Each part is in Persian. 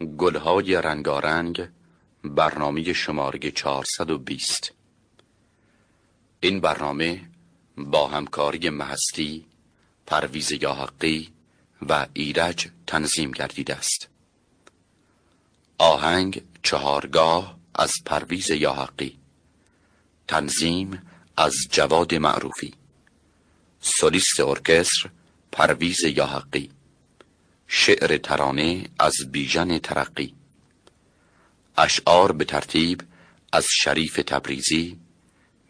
گلهای رنگارنگ برنامه شماره 420 این برنامه با همکاری محستی پرویز یاحقی و ایرج تنظیم گردیده است. آهنگ چهارگاه از پرویز یاحقی تنظیم از جواد معروفی. سولیست ارکستر پرویز یاحقی شعر ترانه از بیژن ترقی. اشعار به ترتیب از شریف تبریزی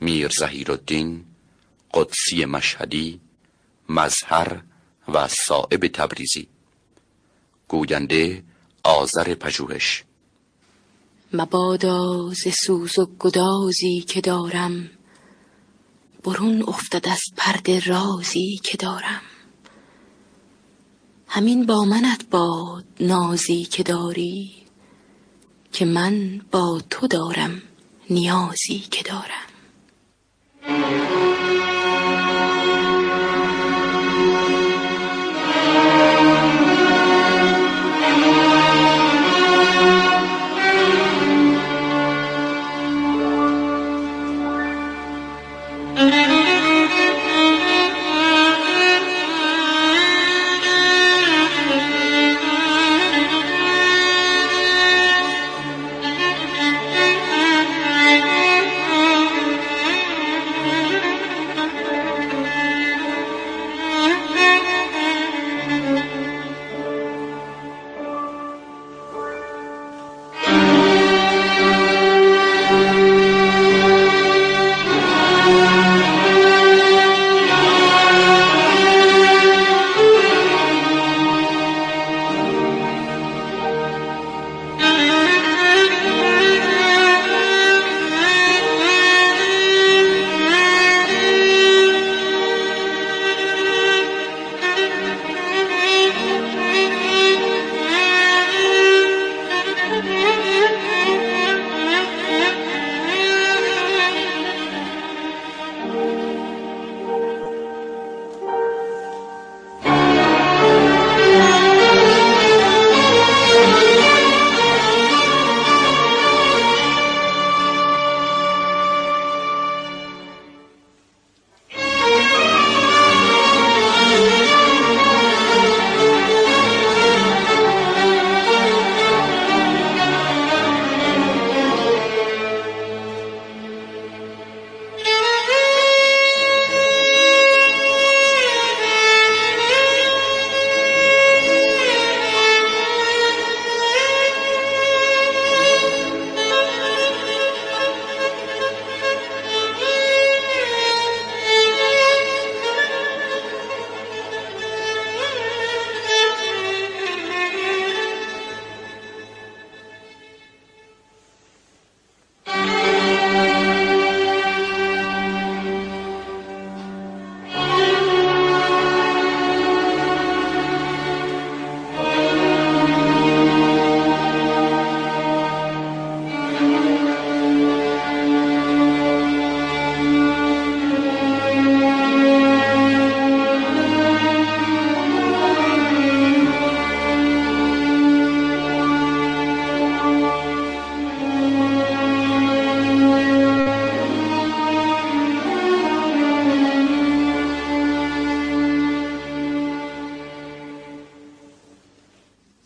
میر زهیر الدین قدسی مشهدی مظهر و صائب تبریزی. گوینده آذر پژوهش. مبادا ز سوز و گدازی که دارم برون افتد از پرده رازی که دارم. همین با منت باد نازی که داری که من با تو دارم نیازی که دارم.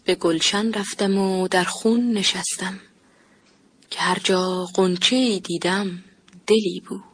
به گلشن رفتم و در خون نشستم. که هر جا قنچه دیدم دلی بود.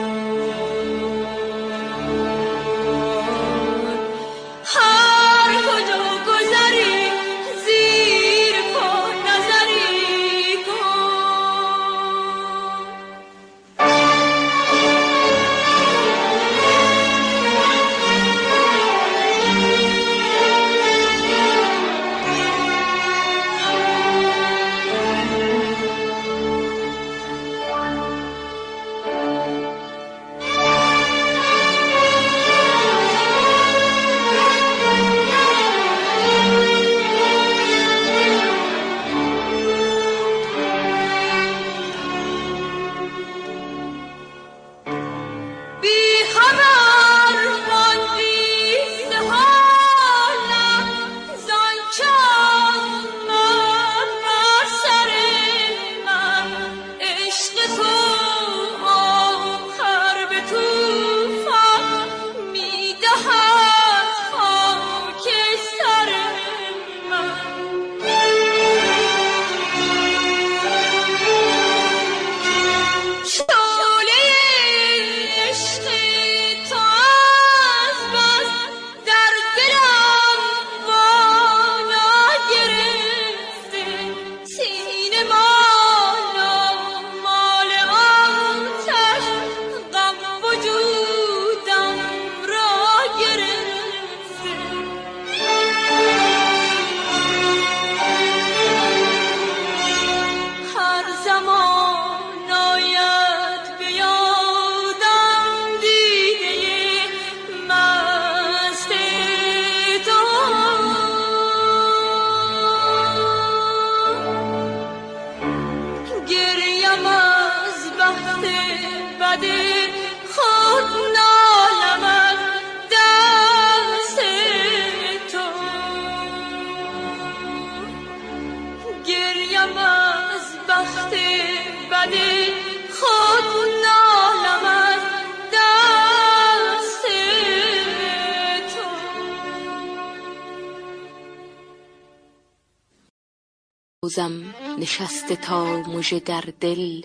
روزم نشسته تا مژه در دل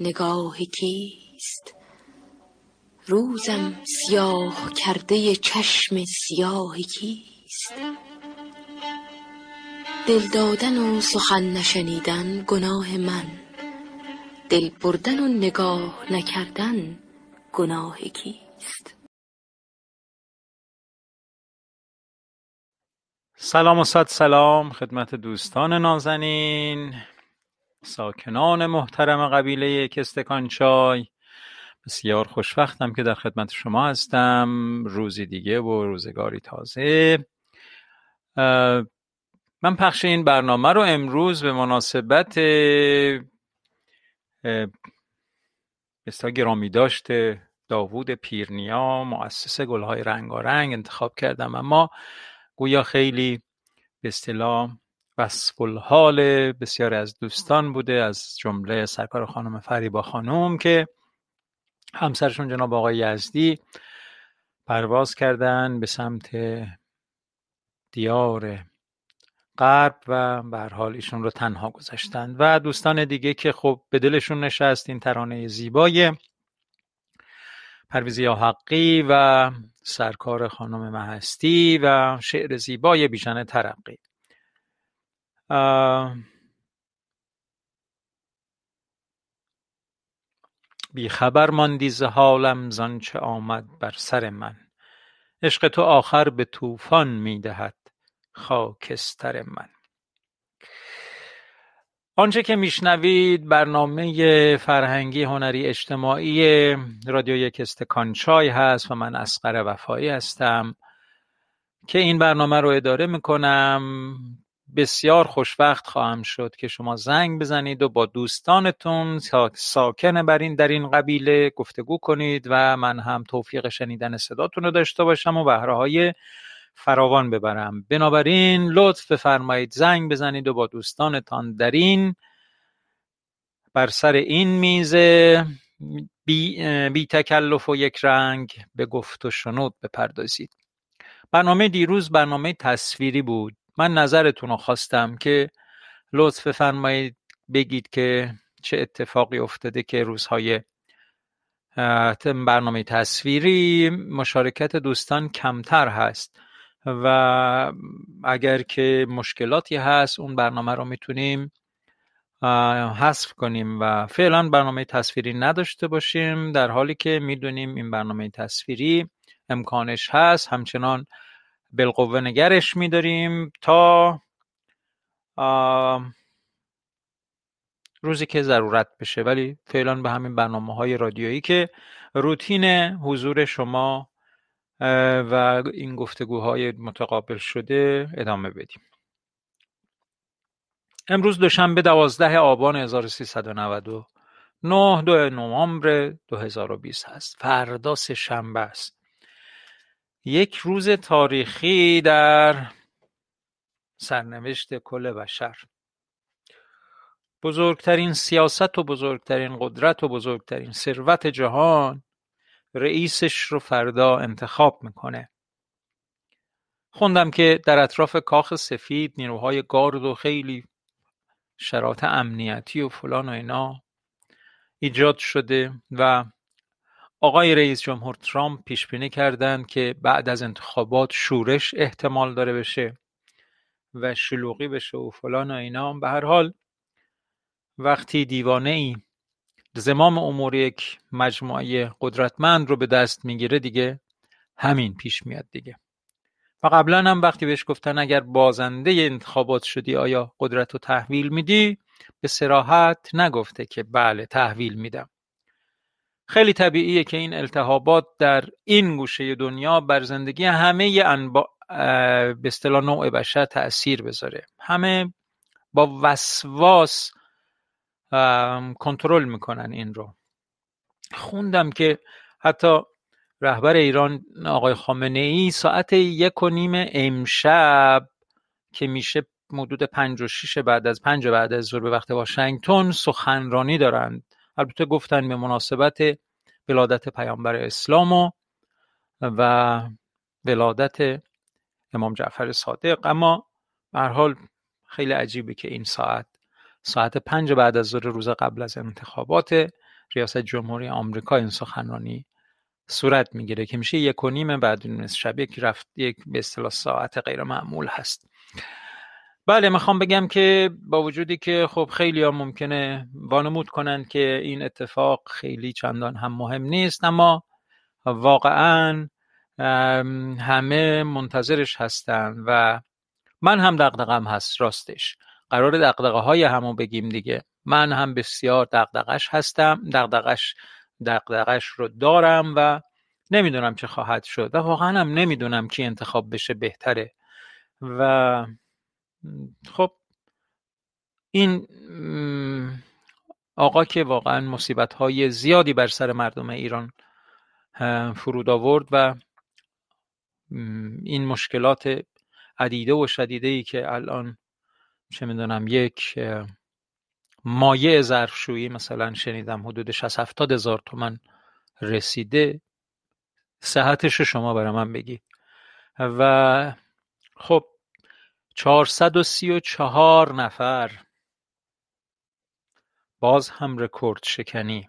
نگاه کیست؟ روزم سیاه کرده چشم سیاه کیست؟ دل دادن و سخن نشنیدن گناه من. دل بردن و نگاه نکردن گناه کیست؟ سلام و صد سلام خدمت دوستان نازنین ساکنان محترم قبیله کستکان چای. بسیار خوشوقتم که در خدمت شما هستم. روزی دیگه و روزگاری تازه. من پخش این برنامه رو امروز به مناسبت بسیار گرامی داشته داوود پیرنیا مؤسس گلهای رنگارنگ انتخاب کردم. اما گویا خیلی به اصطلاح وصف الحال بسیاری از دوستان بوده از جمله سرکار خانم فریبا خانم که همسرشون جناب آقای یزدی پرواز کردن به سمت دیار غرب و به حال ایشون رو تنها گذاشتند و دوستان دیگه که خب به دلشون نشست این ترانه زیبای پرویز حقی و سرکار خانم مهستی و شعر زیبای بیژن ترقی. بی خبر ماندی ز حالم زانچه آمد بر سر من. عشق تو آخر به طوفان می‌دهد خاکستر من. آنچه که میشنوید برنامه فرهنگی هنری اجتماعی رادیو یک استکان چای هست و من اسقر وفایی هستم که این برنامه رو اداره می‌کنم. بسیار خوشوقت خواهم شد که شما زنگ بزنید و با دوستانتون ساکن بر این در این قبیله گفتگو کنید و من هم توفیق شنیدن صداتون رو داشته باشم و بهره های فراوان ببرم. بنابراین لطف بفرمایید. زنگ بزنید و با دوستانتان در این بر سر این میز بی, بی تکلف و یک رنگ به گفت و شنود بپردازید. برنامه دیروز برنامه تصویری بود. من نظرتون رو خواستم که لطف بفرمایید بگید که چه اتفاقی افتاده که روزهای برنامه تصویری مشارکت دوستان کمتر هست. و اگر که مشکلاتی هست اون برنامه رو می‌تونیم حذف کنیم و فعلا برنامه تصویری نداشته باشیم در حالی که می‌دونیم این برنامه تصویری امکانش هست. همچنان بالقوه نگرش میداریم تا روزی که ضرورت بشه. ولی فعلا به همین برنامه های رادیویی که روتین حضور شما و این گفتگوهای متقابل شده ادامه بدیم. امروز دوشنبه دوازده آبان 1399 دو نوامبر 2020 هست فردا سه شنبه است. یک روز تاریخی در سرنوشت کل بشر. بزرگترین سیاست و بزرگترین قدرت و بزرگترین ثروت جهان رئیسش رو فردا انتخاب می‌کنه. خوندم که در اطراف کاخ سفید نیروهای گارد و خیلی شرایط امنیتی و فلان و اینا ایجاد شده و آقای رئیس جمهور ترامپ پیش بینی کردند که بعد از انتخابات شورش احتمال داره بشه و شلوغی بشه و فلان و اینا. به هر حال وقتی دیوانه ای زمام امور یک مجموعه قدرتمند رو به دست می‌گیره دیگه همین پیش میاد دیگه. و قبلا هم وقتی بهش گفتن اگر بازنده انتخابات شدی آیا قدرت رو تحویل میدی؟ به سراحت نگفته که بله تحویل میدم. خیلی طبیعیه که این التهابات در این گوشه دنیا بر زندگی همه انبا... به اصطلاح نوع بشر تاثیر بذاره. همه با وسواس کنترل می‌کنن این رو. خوندم که حتی رهبر ایران آقای خامنه ای ساعت یک و نیم امشب که میشه حدود پنج و شیش بعد از پنج بعد از ظهر به وقت واشنگتن سخنرانی دارند. البته گفتن به مناسبت ولادت پیامبر اسلام و, و ولادت امام جعفر صادق. اما به حال خیلی عجیبه که این ساعت ساعت پنج بعد از ظهر روز قبل از انتخابات ریاست جمهوری آمریکا این سخنرانی صورت می‌گیره که میشه یک و نیم بعد از شب یک رفت یک به اصطلاح ساعت غیر معمول هست. بله می‌خوام بگم که با وجودی که خب خیلی ها ممکنه وانمود کنند که این اتفاق خیلی چندان هم مهم نیست اما واقعا همه منتظرش هستن و من هم دقدقم هست راستش. قرار دقدقه های همو بگیم دیگه. من هم بسیار دقدقش هستم دقدقش دقدقش رو دارم و نمی‌دونم چه خواهد شد و واقعا هم نمی‌دونم کی انتخاب بشه بهتره. و خب این آقا که واقعا مصیبت های زیادی بر سر مردم ایران فرود آورد و این مشکلات عدیده و شدیده ای که الان چه می‌دونم یک مایع ظرفشویی مثلا شنیدم حدود 60 70 هزار تومن رسیده. صحتش شما برای من بگید و خب 434 نفر باز هم رکورد شکنی.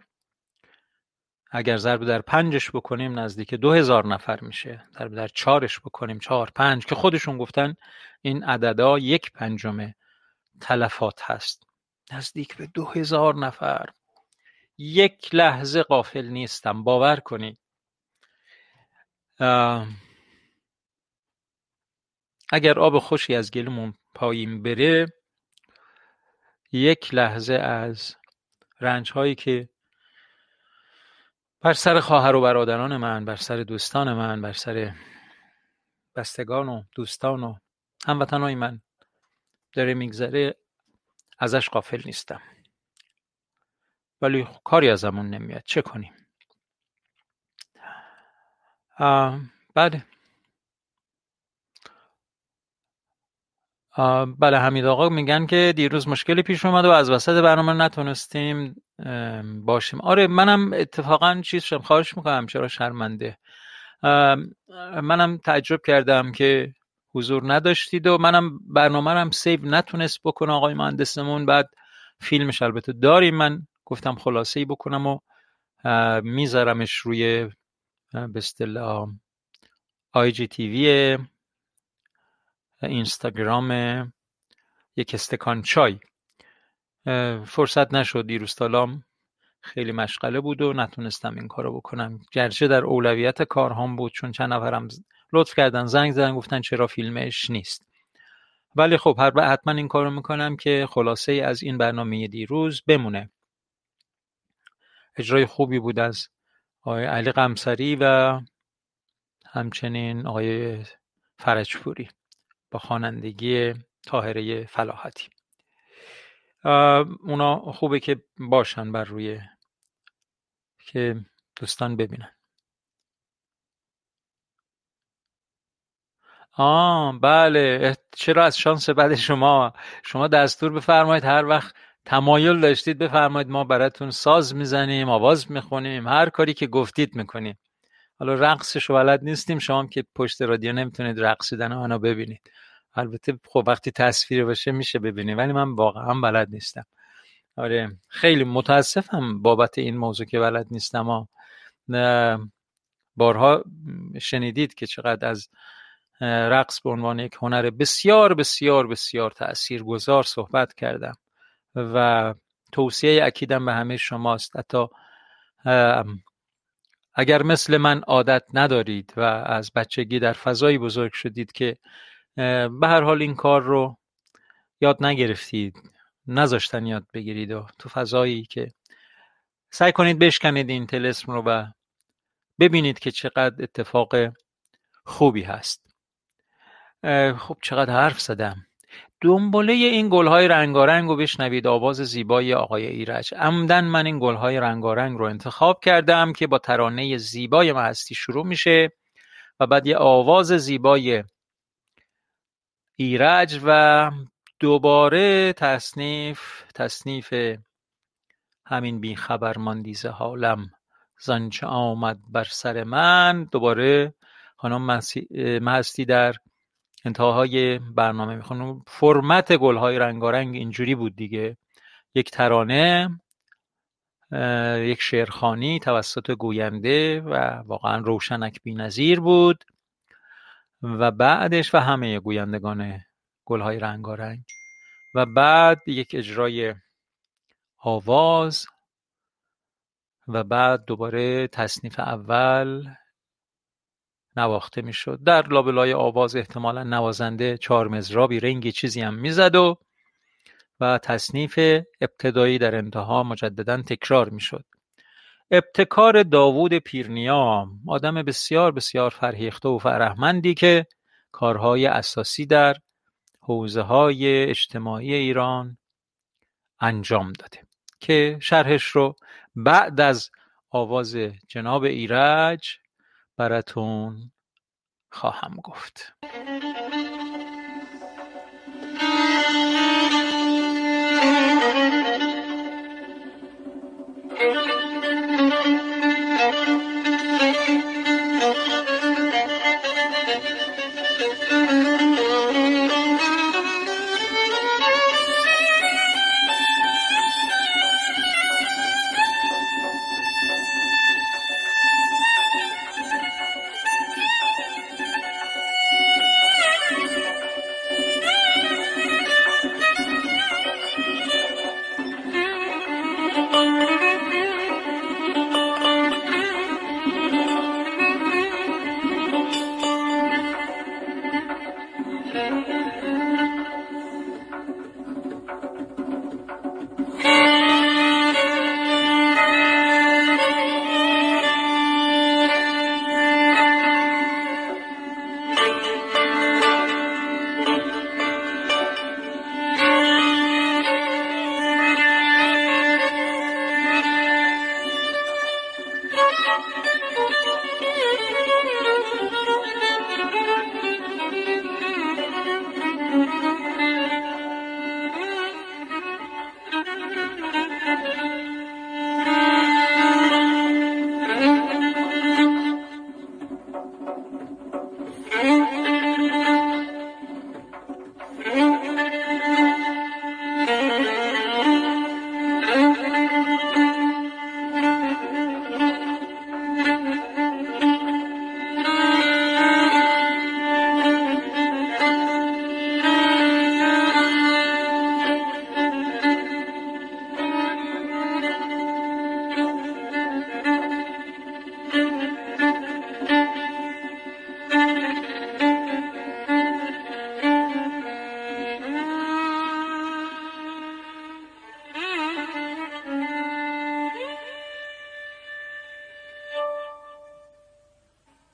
اگر ضرب در پنجش بکنیم نزدیک دو هزار نفر میشه. ضرب در چارش بکنیم چهار پنج که خودشون گفتن این عددا یک پنجم تلفات هست. نزدیک به دو هزار نفر. یک لحظه قافل نیستم. باور کنید اگر آب خوشی از گلمون پایین بره یک لحظه از رنج هایی که بر سر خواهر و برادران من بر سر دوستان من بر سر بستگان و دوستان و هموطنهای من داره میگذره ازش قافل نیستم. ولی کاری ازمون نمیاد. چه کنیم؟ بله. بله حمید آقا میگن که دیروز مشکلی پیش اومد و از وسط برنامه نتونستیم باشیم. آره منم اتفاقا چیز شم خواهش می‌کنم چرا شرمنده. منم تعجب کردم که حضور نداشتید و منم برنامه هم سیو نتونست بکنه. آقای مهندسمون بعد فیلمش البته داریم من گفتم خلاصه ای بکنم و میذارمش روی به اصطلاح آی جی تیوی اینستاگرام یک استکان چای. فرصت نشد دیروز خیلی مشغله بود و نتونستم این کارو بکنم. گرچه در اولویت کارهام بود چون چند نفرم لطف کردن زنگ زدن گفتن چرا فیلمش نیست. ولی خب حتما این کارو می‌کنم که خلاصه از این برنامه دیروز بمونه. اجرای خوبی بود از آقای علی قمسری و همچنین آقای فرجپوری با خوانندگی طاهره فلاحتی. اونا خوبه که باشن بر روی که دوستان ببینن. آه بله. چرا از شانس بعد شما؟ شما دستور بفرمایید هر وقت تمایل داشتید بفرمایید ما براتون ساز می‌زنیم آواز می‌خونیم هر کاری که گفتید می‌کنیم. حالا رقصش بلد نیستیم شما که پشت رادیو نمی‌تونید رقصیدن آنها ببینید. البته خب وقتی تصویر باشه میشه ببینید ولی من واقعا بلد نیستم. آره خیلی متاسفم بابت این موضوع که بلد نیستم. ها بارها شنیدید که چقدر از رقص به عنوان یک هنر بسیار بسیار بسیار تأثیر گذار صحبت کردم و توصیه اکیدم به همه شماست. حتی اگر مثل من عادت ندارید و از بچگی در فضایی بزرگ شدید که به هر حال این کار رو یاد نگرفتید نذاشتن یاد بگیرید و تو فضایی که سعی کنید بشکنید این تلسم رو و ببینید که چقدر اتفاق خوبی هست. خب چقدر حرف زدم. دنباله این گلهای رنگارنگ رو بشنوید آواز زیبای آقای ایرج. عمدن من این گلهای رنگارنگ رو انتخاب کردم که با ترانه زیبای محستی شروع میشه و بعد یه آواز زیبای ایرج و دوباره تصنیف تصنیف همین بی خبر ماندیز حالم. زنچه آمد بر سر من. دوباره خانم محستی در انتهاهای برنامه می‌خونم. فرمت گلهای رنگارنگ اینجوری بود دیگه. یک ترانه یک شعرخانی توسط گوینده و واقعا روشنک نظیر بود. و بعدش و همه گویندگان گلهای رنگارنگ. و بعد یک اجرای آواز. و بعد دوباره تصنیف اول. نواخته می‌شد. در لابلای آواز احتمالا نوازنده چهار مزرابی رنگی چیزی هم می‌زد و و تصنیف ابتدایی در انتها مجددا تکرار می‌شد. ابتکار داوود پیرنیا آدم بسیار بسیار فرهیخته و فرهمندی که کارهای اساسی در حوزه های اجتماعی ایران انجام داده. که شرحش رو بعد از آواز جناب ایرج براتون خواهم گفت.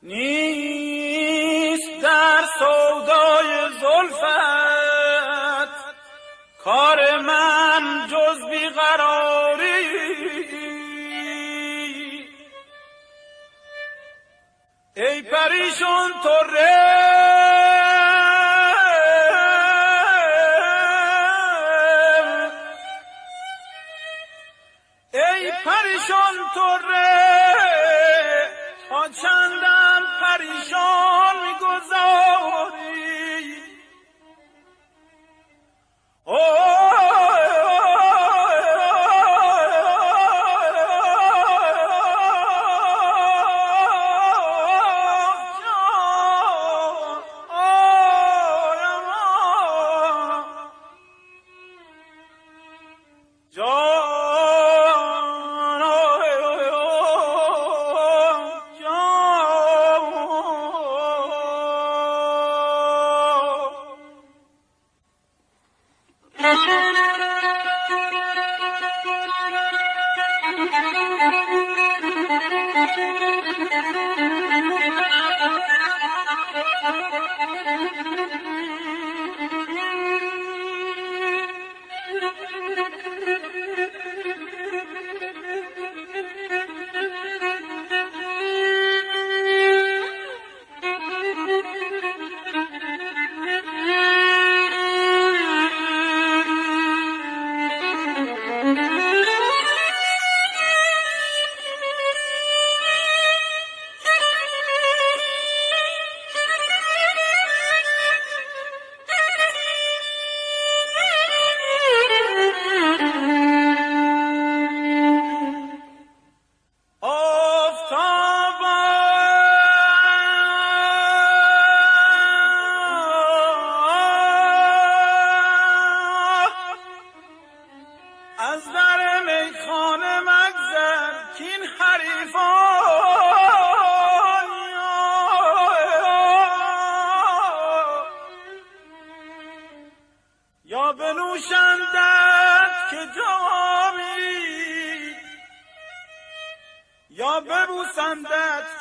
نیست در سودای زلفت. کار من جز بیقراری. ای پریشون تره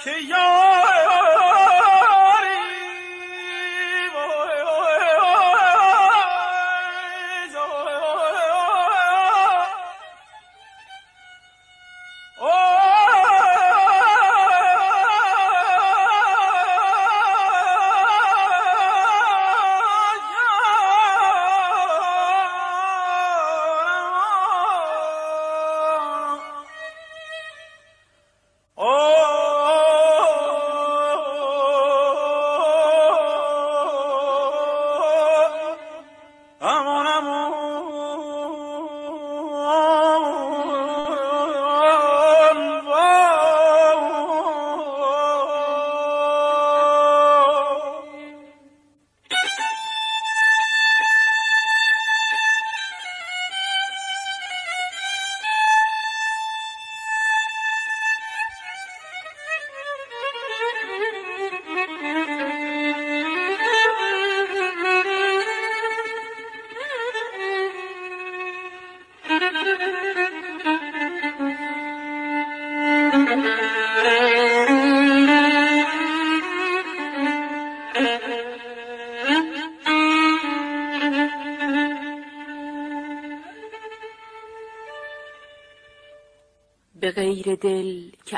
به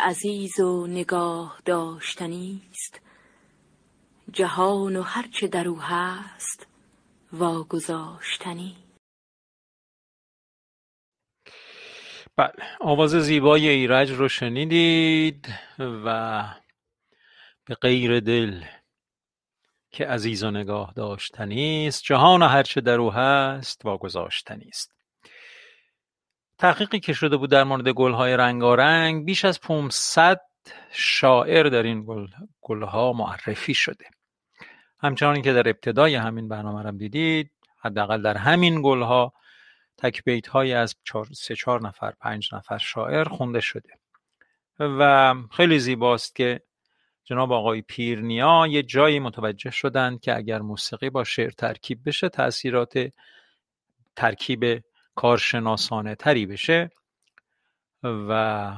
عزیز و نگاه داشتنی است. جهان و هرچه در او هست واگذاشتنی. بله آواز زیبای ایرج رو شنیدید و به غیر دل که عزیز و نگاه داشتنی است جهان و هرچه در او هست واگذاشتنی است. تحقیقی که شده بود در مورد گلهای رنگارنگ بیش از 500 شاعر در این گل، گلها معرفی شده. همچنان که در ابتدای همین برنامه رو دیدید حداقل در همین گلها تک های از چار، سه چهار نفر پنج نفر شاعر خونده شده. و خیلی زیباست که جناب آقای پیرنیا یه جایی متوجه شدند که اگر موسیقی با شعر ترکیب بشه تاثیرات ترکیب کارشناسانه تری بشه و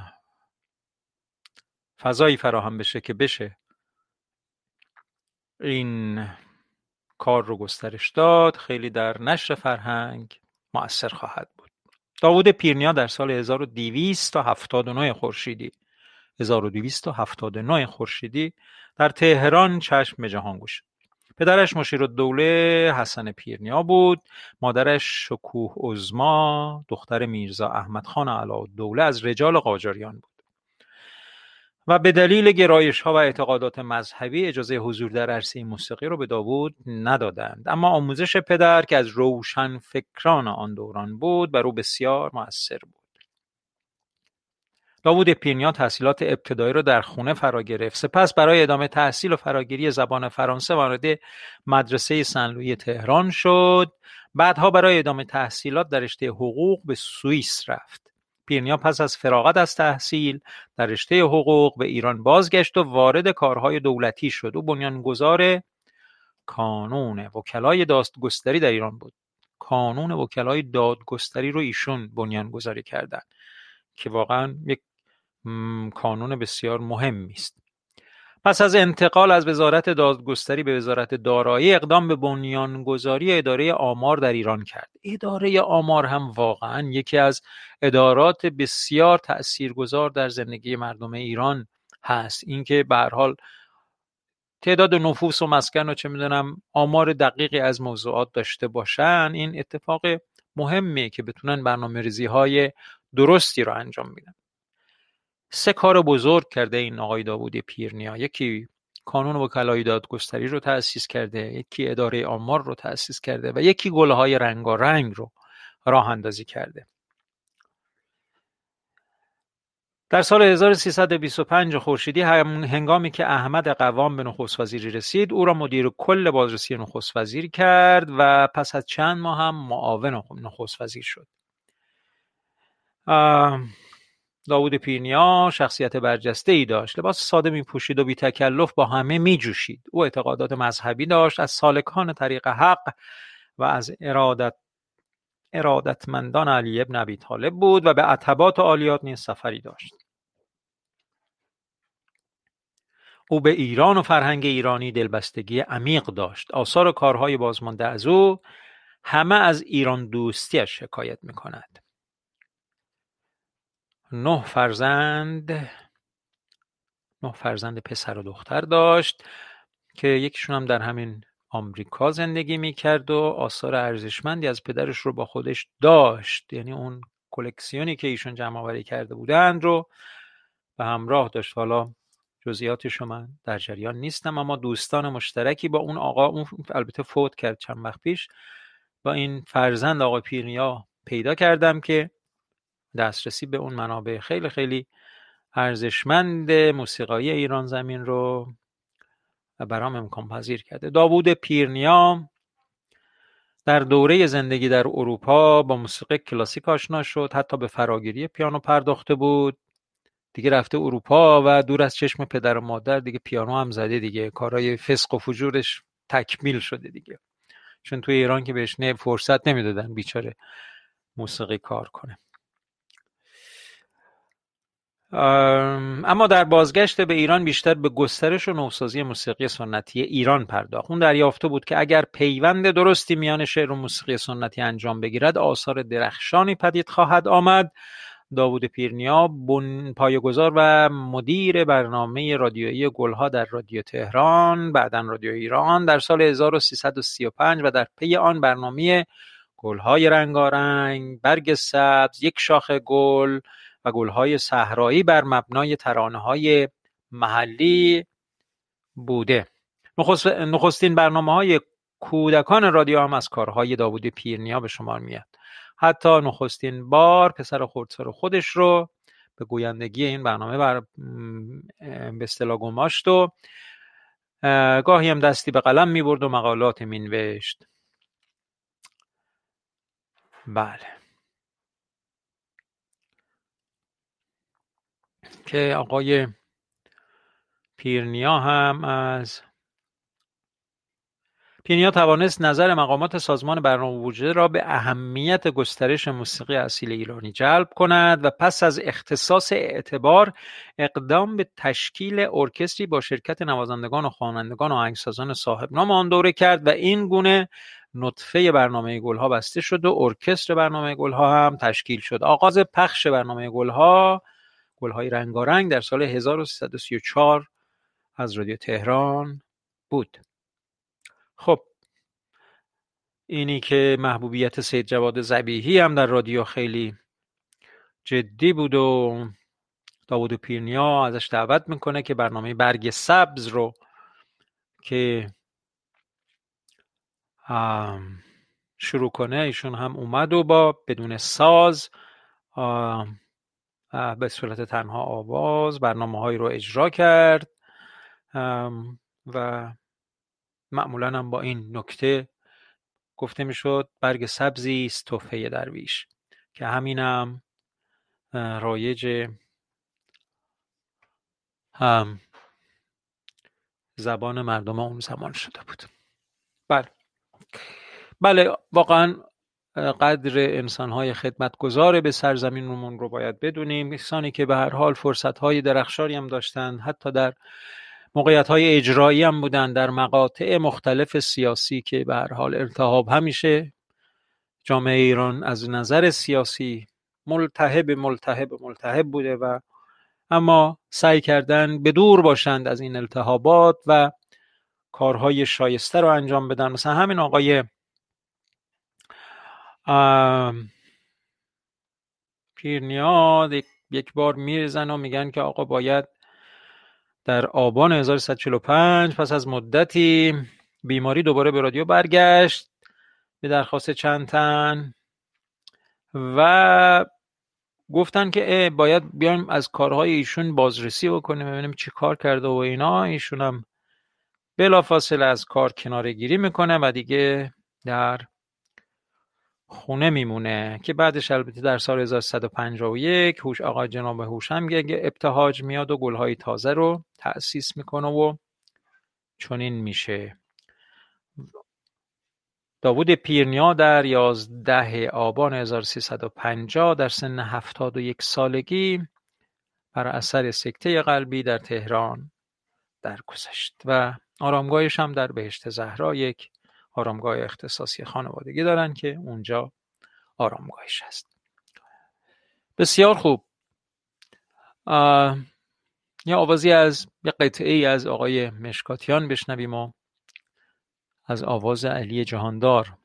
فضایی فراهم بشه که بشه این کار رو گسترش داد. خیلی در نشر فرهنگ مؤثر خواهد بود. داوود پیرنیا در سال 1279 خورشیدی 1279 خورشیدی در تهران چشم به جهان گشود پدرش مشیرالدوله حسن پیرنیا بود. مادرش شکوه عظما دختر میرزا احمد خان علاءالدوله از رجال قاجاریان بود. و به دلیل گرایش ها و اعتقادات مذهبی اجازه حضور در عرصه موسیقی رو به داوود ندادند. اما آموزش پدر که از روشن فکران آن دوران بود بر او بسیار موثر بود. داوود پیرنیا تحصیلات ابتدایی را در خونه فرا گرفت. سپس برای ادامه تحصیل و فراگیری زبان فرانسه وارد مدرسه سنلوی تهران شد. بعدها برای ادامه تحصیلات در رشته حقوق به سوئیس رفت. پیرنیا پس از فراغت از تحصیل در رشته حقوق به ایران بازگشت و وارد کارهای دولتی شد. او بنیانگذار کانون وکلای دادگستری در ایران بود. کانون وکلای دادگستری رو ایشون بنیانگذاری کردند که واقعا یک کانون بسیار مهمی است. پس از انتقال از وزارت دادگستری به وزارت دارایی اقدام به بنیانگذاری اداره آمار در ایران کرد. اداره آمار هم واقعا یکی از ادارات بسیار تاثیرگذار در زندگی مردم ایران هست. اینکه به هر حال تعداد نفوس و مسکن و چه می‌دونم آمار دقیقی از موضوعات داشته باشن این اتفاق مهمیه که بتونن برنامه ریزی های درستی رو انجام میدن سه کار بزرگ کرده این آقای داوود پیرنیا. یکی کانون وکلای دادگستری رو تأسیس کرده یکی اداره آمار رو تأسیس کرده و یکی گلهای رنگارنگ رو راه اندازی کرده. در سال 1325 خورشیدی هنگامی که احمد قوام به نخست وزیری رسید او را مدیر کل بازرسی نخست وزیر کرد و پس از چند ماه هم معاون نخست وزیر شد. داوود پیرنیا شخصیت برجسته ای داشت. لباس ساده می پوشید و بی تکلف با همه می جوشید او اعتقادات مذهبی داشت از سالکان طریق حق و از ارادت ارادتمندان علی ابن ابی طالب بود و به عتبات و عالیات نیز سفری داشت. او به ایران و فرهنگ ایرانی دلبستگی عمیق داشت. آثار و کارهای بازمانده از او همه از ایران دوستیش حکایت می کند نه فرزند نه فرزند پسر و دختر داشت که یکیشون هم در همین آمریکا زندگی می‌کرد و آثار ارزشمندی از پدرش رو با خودش داشت. یعنی اون کلکسیونی که ایشون جمع آوری کرده بودند رو به همراه داشت. حالا جزئیاتش من در جریان نیستم اما دوستان مشترکی با اون آقا اون البته فوت کرد چند وقت پیش با این فرزند آقا پیرنیا پیدا کردم که دسترسی به اون منابع خیلی خیلی ارزشمند موسیقایی ایران زمین رو برام امکان پذیر کرده. داوود پیرنیا در دوره زندگی در اروپا با موسیقی کلاسیک آشنا شد حتی به فراگیری پیانو پرداخته بود. دیگه رفته اروپا و دور از چشم پدر و مادر دیگه پیانو هم زده دیگه. کارهای فسق و فجورش تکمیل شده دیگه. چون توی ایران که بهش نه فرصت نمی‌دادن بیچاره موسیقی کار کنه. اما در بازگشت به ایران بیشتر به گسترش و نوسازی موسیقی سنتی ایران پرداخت. اون دریافته بود که اگر پیوند درستی میان شعر و موسیقی سنتی انجام بگیرد آثار درخشانی پدید خواهد آمد. داوود پیرنیا بن پایه‌گذار و مدیر برنامه رادیویی گلها در رادیو تهران بعدا رادیو ایران در سال 1335 و در پی آن برنامه گلهای رنگارنگ برگ سبز یک شاخه گل و گلهای صحرایی بر مبنای های محلی بوده. نخستین برنامه های کودکان رادیو هم از کارهای داوود پیرنیا به شمار میاد. حتی نخستین بار پسر خردسر خودش رو به گویندگی این برنامه بر به اصطلاح گماشت و گاهی هم دستی به قلم می برد و مقالات مینوشت. بله. که آقای پیرنیا هم از پیرنیا توانست نظر مقامات سازمان برنامه وجوده را به اهمیت گسترش موسیقی اصیل ایرانی جلب کند و پس از اختصاص اعتبار اقدام به تشکیل ارکستری با شرکت نوازندگان و خوانندگان و آهنگسازان صاحب نام آن دوره کرد و این گونه نطفه برنامه گلها بسته شد و ارکستر برنامه گلها هم تشکیل شد. آغاز پخش برنامه گلها گلهای رنگارنگ در سال 1334 از رادیو تهران بود. خب اینی که محبوبیت سید جواد زبیهی هم در رادیو خیلی جدی بود و داوود پیرنیا ازش دعوت می‌کنه که برنامه برگ سبز رو که شروع کنه ایشون هم اومد و با بدون ساز به صورت تنها آواز برنامه هایی رو اجرا کرد. و معمولا هم با این نکته گفته می‌شد برگ سبزی است تحفه درویش که همینم رایج هم زبان مردم اون زمان شده بود. بله. بله واقعا قدر انسانهای خدمتگذار به سرزمینمون رو باید بدونیم. کسانی که به هر حال فرصتهای درخشاری هم داشتن حتی در موقعیت های اجرایی هم بودن در مقاطع مختلف سیاسی که به هر حال ارتحاب همیشه جامعه ایران از نظر سیاسی ملتهب ملتهب ملتهب بوده و اما سعی کردن به دور باشند از این التهابات و کارهای شایسته رو انجام بدن. مثلا همین آقای پیرنیاد یک بار میرزن و میگن که آقا باید در آبان 1145 پس از مدتی بیماری دوباره به رادیو برگشت به درخواست چند تن و گفتن که باید بیایم از کارهای ایشون بازرسی بکنیم ببینیم چی کار کرده و اینا. ایشون هم بلافاصله از کار کناره گیری می‌کنه و دیگه در خونه میمونه که بعدش البته در سال 1151 هوش آقا جناب هوش هم ابتهاج میاد و گلهای تازه رو تأسیس می‌کنه و چنین میشه. داوود پیرنیا در یازده آبان 1350 در سن 71 سالگی بر اثر سکته قلبی در تهران درگذشت و آرامگاهش هم در بهشت زهرا یک آرامگاه اختصاصی خانوادگی دارن که اونجا آرامگاهش هست. بسیار خوب. یه آوازی از یه قطعه ای از آقای مشکاتیان بشنویم و از آواز علی جهاندار.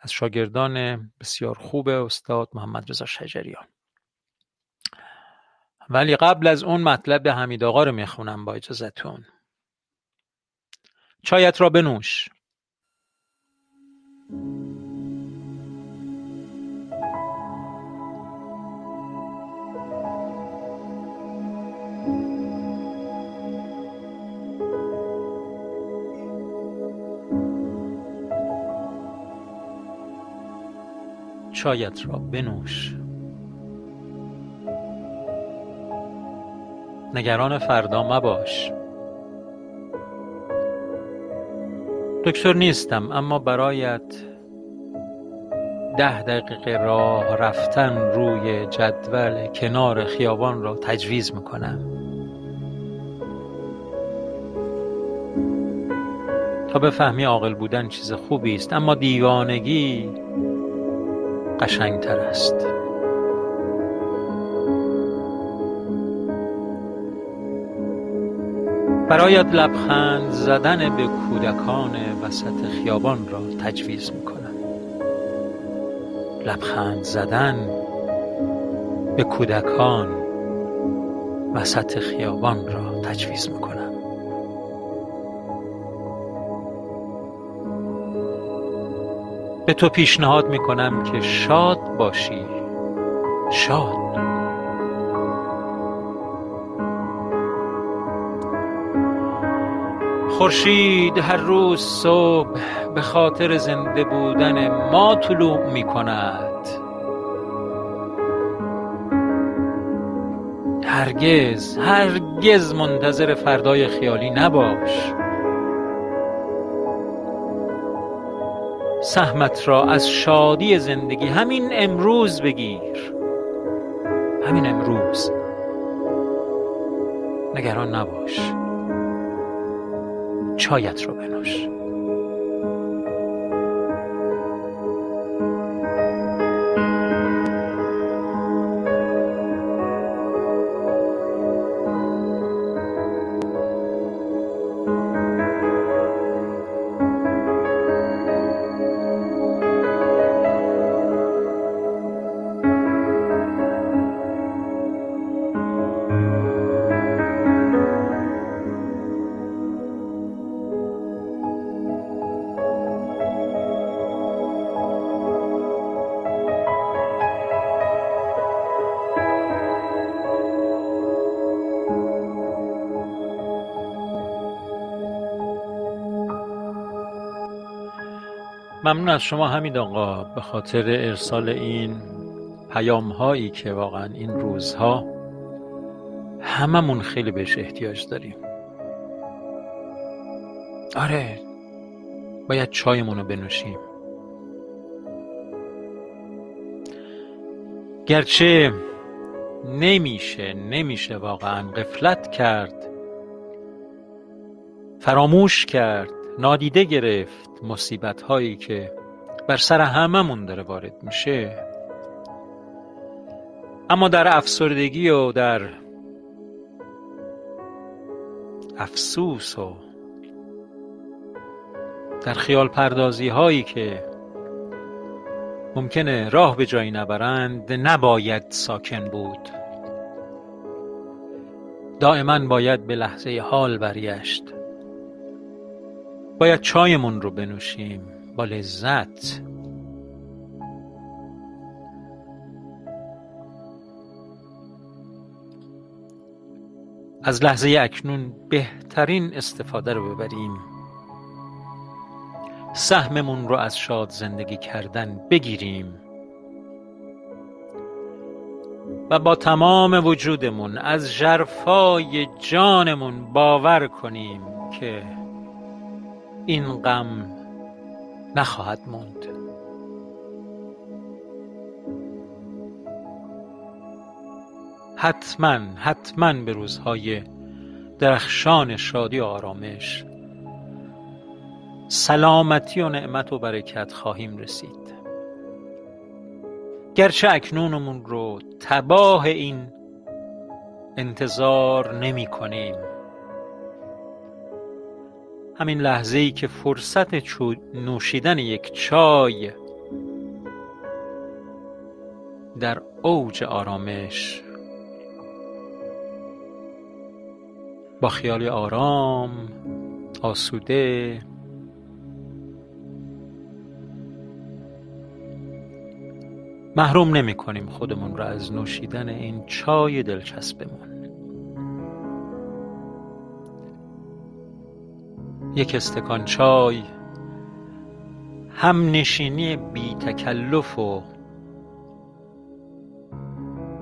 از شاگردان بسیار خوب استاد محمد رضا شجریان. ولی قبل از اون مطلب حمید آقا رو می‌خونم با اجازتون چایت را بنوش. چایت را بنوش. نگران فردا مباش. دکتر نیستم اما برایت ده دقیقه راه رفتن روی جدول کنار خیابان را تجویز می‌کنم. تا بفهمی عاقل بودن چیز خوبی است اما دیوانگی قشنگتر است. برایت لبخند زدن به کودکان وسط خیابان را تجویز می‌کنم. لبخند زدن به کودکان وسط خیابان را تجویز می‌کنم. به تو پیشنهاد می‌کنم که شاد باشی. شاد. خورشید هر روز صبح به خاطر زنده بودن ما طلوع می کند. هرگز هرگز منتظر فردای خیالی نباش. سهمت را از شادی زندگی همین امروز بگیر. همین امروز. نگران نباش. چایت رو بنوش. ممنون از شما همین آقا. به خاطر ارسال این پیام هایی که واقعا این روزها هممون خیلی بهش احتیاج داریم. آره باید چایمون رو بنوشیم. گرچه نمیشه نمیشه واقعا قفلت کرد فراموش کرد. نادیده گرفت مصیبت هایی که بر سر هممون داره وارد میشه. اما در افسردگی و در افسوس و در خیال پردازی هایی که ممکنه راه به جایی نبرند نباید ساکن بود. دائما باید به لحظه حال برگشت. باید چایمون رو بنوشیم. با لذت. از لحظه اکنون بهترین استفاده رو ببریم. سهممون رو از شاد زندگی کردن بگیریم. و با تمام وجودمون از جرفای جانمون باور کنیم که این غم نخواهد موند. حتما حتما به روزهای درخشان شادی و آرامش سلامتی و نعمت و برکت خواهیم رسید. گرچه اکنونمون رو تباه این انتظار نمی کنیم. همین لحظه ای که فرصت نوشیدن یک چای در اوج آرامش با خیال آرام آسوده محروم نمی کنیم خودمون را از نوشیدن این چای دلچسبمون یک استکان چای هم نشینی بی تکلف و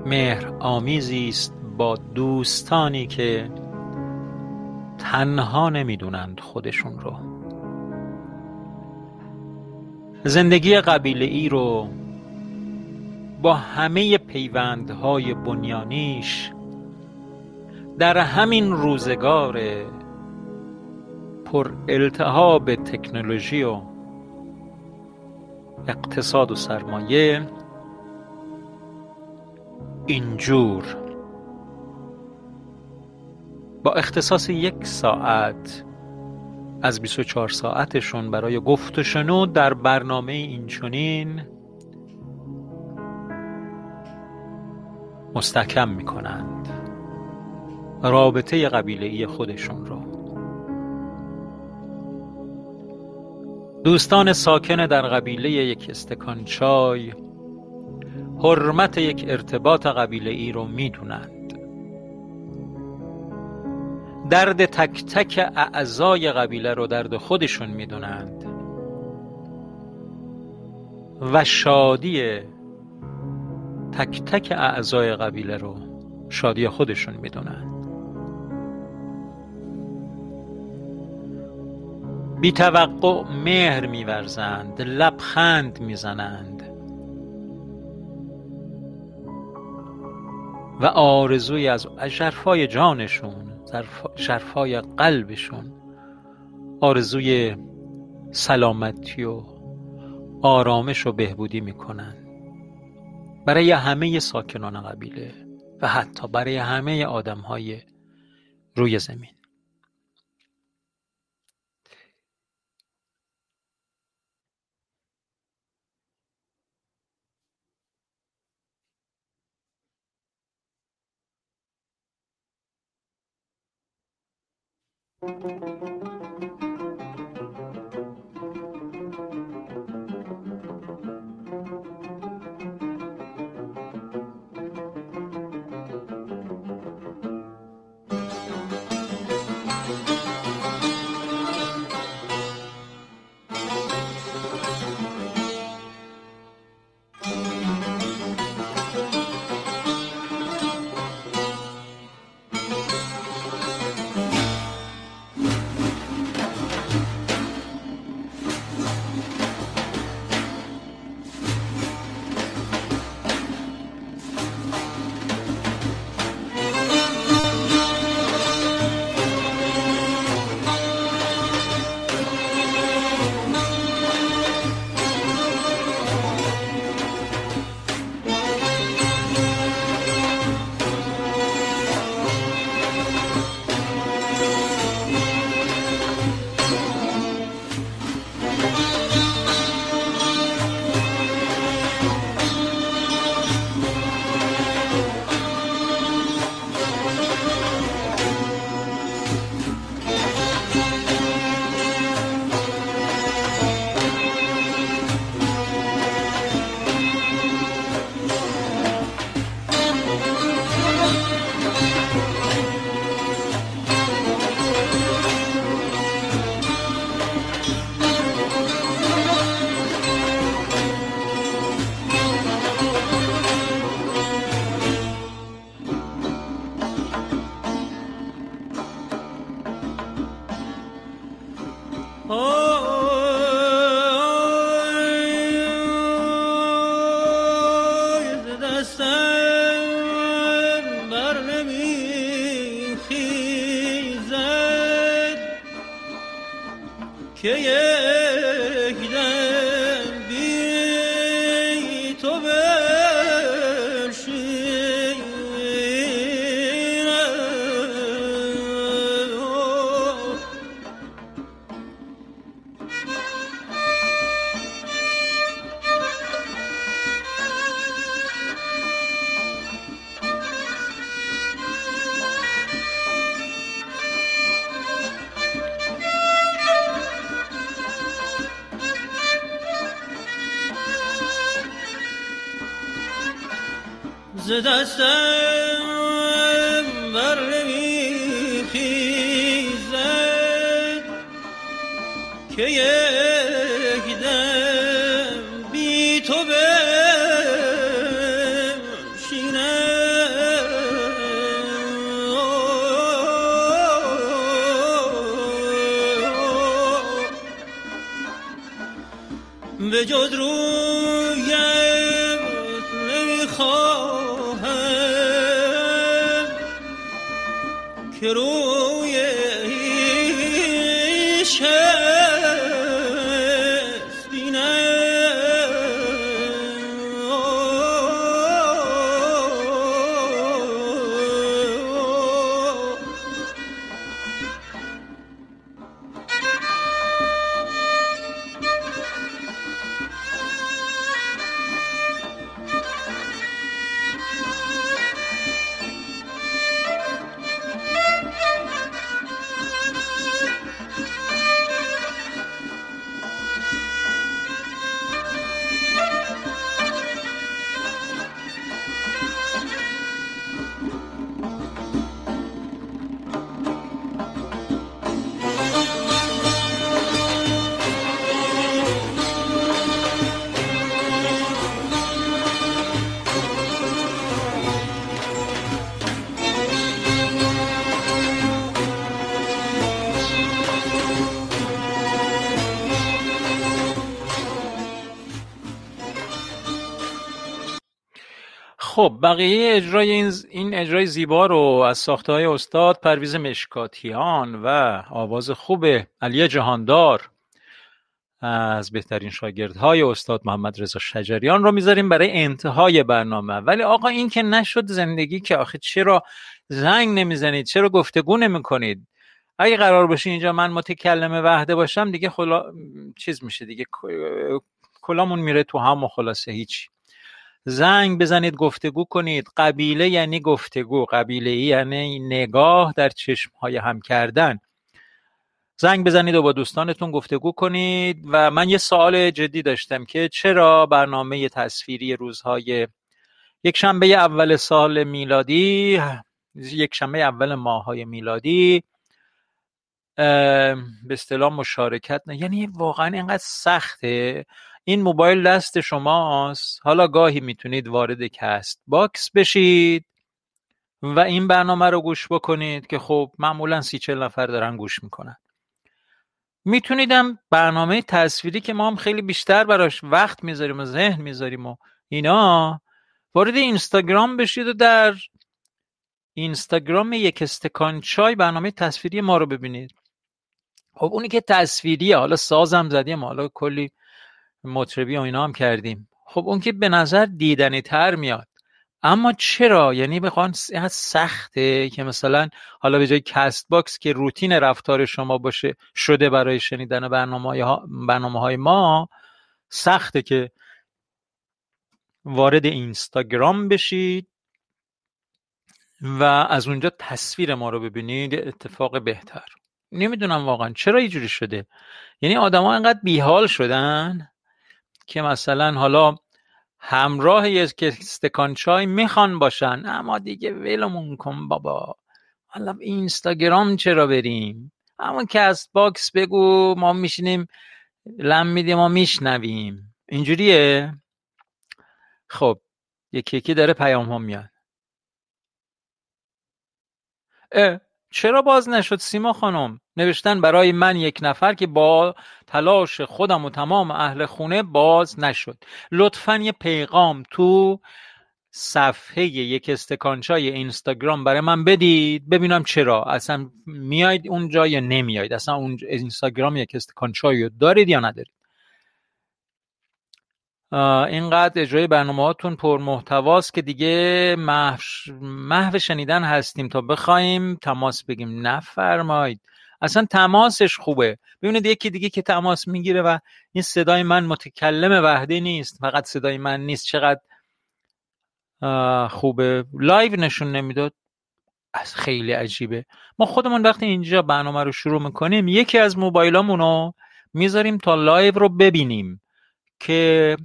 مهر آمیزی است با دوستانی که تنها نمی‌دونند خودشون رو. زندگی قبیله ای رو با همه پیوندهای بنیانیش در همین روزگار پر التهاب تکنولوژی و اقتصاد و سرمایه اینجور. با اختصاص یک ساعت از 24 ساعتشون برای گفت و شنود در برنامه اینچنین مستحکم می کنند رابطه قبیله خودشون رو. دوستان ساکن در قبیله یک استکان چای حرمت یک ارتباط قبیله ای رو می‌دونند. درد تک تک اعضای قبیله رو درد خودشون می‌دونند. و شادی تک تک اعضای قبیله رو شادی خودشون می‌دونن بی توقع مهر میورزند لبخند می‌زنند. و آرزوی از شرفای جانشون شرفای قلبشون آرزوی سلامتی و آرامش و بهبودی می‌کنند برای همه ساکنان قبیله و حتی برای همه آدم های روی زمین. خب بقیه اجرای این, این اجرای زیبا رو از ساخته های استاد پرویز مشکاتیان و آواز خوب علی جهاندار از بهترین شاگردهای استاد محمد رضا شجریان رو می‌ذاریم برای انتهای برنامه. ولی آقا این که نشد زندگی که آخه چرا زنگ نمی‌زنید؟ چرا گفتگو نمی‌کنید؟ اگه قرار باشه اینجا من متکلم وحده باشم دیگه خلا چیز میشه دیگه کلامون میره تو هم و خلاصه هیچ زنگ بزنید گفتگو کنید. قبیله یعنی گفتگو. قبیله یعنی نگاه در چشم های هم کردن. زنگ بزنید و با دوستانتون گفتگو کنید. و من یه سوال جدی داشتم که چرا برنامه تصویری روزهای یک شنبه اول سال میلادی یک شنبه اول ماهای میلادی به اصطلاح مشارکت نه یعنی واقعا اینقدر سخته. این موبایل دست شماست. حالا گاهی می‌تونید وارد کست باکس بشید و این برنامه رو گوش بکنید که خب معمولا سی چل نفر دارن گوش می‌کنن. میتونیدم برنامه تصویری که ما هم خیلی بیشتر براش وقت می‌ذاریم و ذهن می‌ذاریم و اینا وارد اینستاگرام بشید و در اینستاگرام یک استکان چای برنامه تصویری ما رو ببینید. خب اونی که تصویریه حالا سازم زدیم حالا کلی مطربی و اینا هم کردیم. خب اون که به نظر دیدنی تر میاد. اما چرا؟ یعنی بخوان سخته که مثلا حالا به جای کست باکس که روتین رفتار شما باشه شده برای شنیدن برنامه های, ما سخته که وارد اینستاگرام بشید و از اونجا تصویر ما رو ببینید اتفاق بهتر. نمی‌دونم واقعا چرا اینجوری شده. یعنی آدما انقدر بیحال شدن. که مثلا حالا همراه یک استکان چای می‌خوان باشن. اما دیگه ولمون کن بابا. حالا اینستاگرام چرا بریم؟ اما کست باکس بگو ما میشینیم لم میدیم ما میشنویم. اینجوریه؟ خب یکی یکی داره پیام ها میاد چرا باز نشد سیما خانم؟ نوشتن برای من یک نفر که با تلاش خودم و تمام اهل خونه باز نشد. لطفا یه پیغام تو صفحه یک استکان چای اینستاگرام برای من بدید. ببینم چرا. اصلا میاید اونجا یا نمیاید اصلا اون اینستاگرام یک استکان چای رو دارید یا ندارید؟ اینقدر اجرای برنامه هاتون پر محتواست که دیگه محو, شنیدن هستیم. تا بخوایم تماس بگیم نفرمایید. اصلا تماسش خوبه. ببینید یکی دیگه که تماس می‌گیره و این صدای من متکلم وحده نیست. فقط صدای من نیست. چقدر خوبه. لایو نشون نمی‌داد. از خیلی عجیبه. ما خودمون وقتی اینجا برنامه رو شروع می‌کنیم یکی از موبایلامون رو می‌ذاریم تا live رو ببینیم که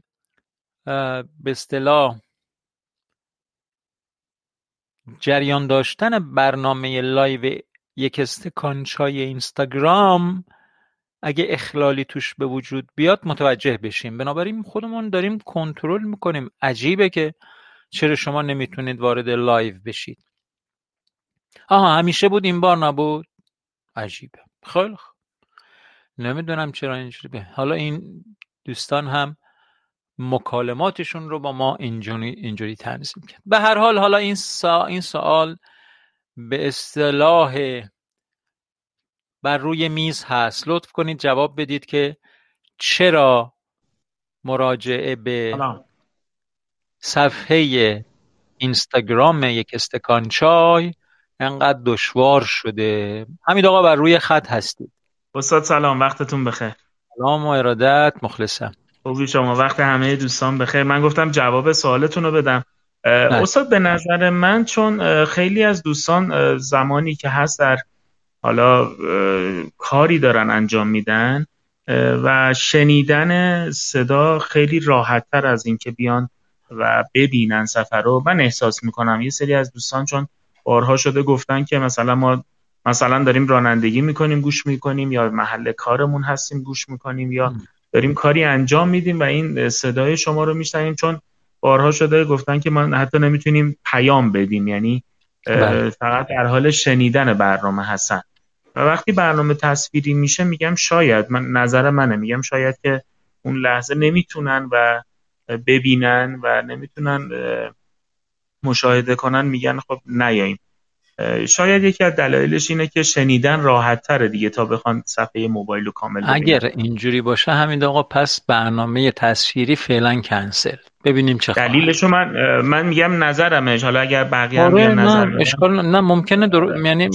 به اصطلاح جریان داشتن برنامه live یک استکان چای اینستاگرام اگه اخلالی توش به وجود بیاد متوجه بشیم. بنابراین خودمون داریم کنترل می‌کنیم. عجیبه که چرا شما نمی‌تونید وارد live بشید. آها همیشه بود این بار نبود؟ عجیبه. خیلی نمی‌دونم چرا اینجوری. حالا این دوستان هم مکالماتشون رو با ما اینجوری, اینجوری تنظیم کرد. به هر حال حالا این, سا این سوال به اصطلاح بر روی میز هست. لطف کنید جواب بدید که چرا مراجعه به صفحه اینستاگرام یک استکان چای انقدر دشوار شده. همین آقا بر روی خط هستید. استاد سلام. وقتتون بخیر. سلام و ارادت. مخلصم. خوبی شما وقت همه دوستان بخیر. من گفتم جواب سوالتون رو بدم. استاد به نظر من چون خیلی از دوستان زمانی که هست در حالا کاری دارن انجام میدن و شنیدن صدا خیلی راحت تر از اینکه بیان و ببینن سفر رو. من احساس می‌کنم یه سری از دوستان چون بارها شده گفتن که مثلا ما مثلا داریم رانندگی می‌کنیم گوش می‌کنیم یا محل کارمون هستیم گوش می‌کنیم یا داریم کاری انجام میدیم و این صدای شما رو میشنویم چون بارها شده گفتن که ما حتی نمی‌تونیم پیام بدیم. یعنی بله. فقط در حال شنیدن برنامه هستن. و وقتی برنامه تصویری میشه میگم شاید من نظر منه. میگم شاید که اون لحظه نمی‌تونن و ببینن و نمی‌تونن مشاهده کنن میگن خب نیاییم. شاید یکی از دلایلش اینه که شنیدن راحت تره دیگه تا بخوان صفحه موبایل رو کامل ببینن. اگر اینجوری باشه همین آقا پس برنامه تصویری فعلا کنسل. ببینیم چه دلیلشو من من میگم نظرمه حالا اگر بقیه هم آره، نظر اشکال نه ممکنه در... یعنی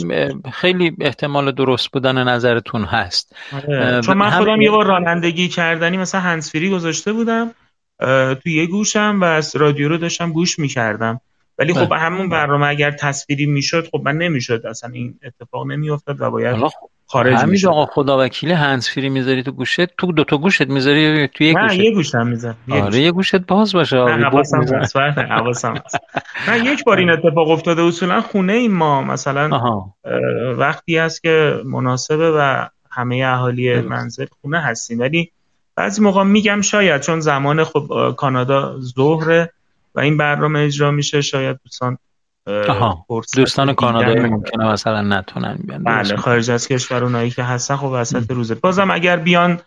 خیلی احتمال درست بودن نظرتون هست. آره. چون من خودم یه بار رانندگی کردنی مثلا هنسفری گذاشته بودم تو یه گوشم و از رادیو رو داشتم گوش می‌کردم. ولی خب بله. همون برنامه اگر تصویری می‌شد خب من نمی‌شد اصلا این اتفاق نمیافتاد و باید خارج همین آقا خدا وکیل هنسفری می‌ذاری تو گوشت تو دو تا گوشت می‌ذاری تو یک گوشت. یه گوشم می‌ذارم آره یه گوشت باز باشه نه حواسم نه یک بار این اتفاق افتاده اصولا خونه ای ما مثلا وقتی هست که مناسبه و همه اهالی منزل خونه هستیم. ولی بعضی موقع میگم شاید چون زمان خب کانادا ظهره. و این برنامه اجرا میشه. شاید دوستان دوستان کانادایی ممکنه مثلا نتونن بیان. بله خارج از کشور اونایی که هستن خب وسط روزه. بازم اگر بیان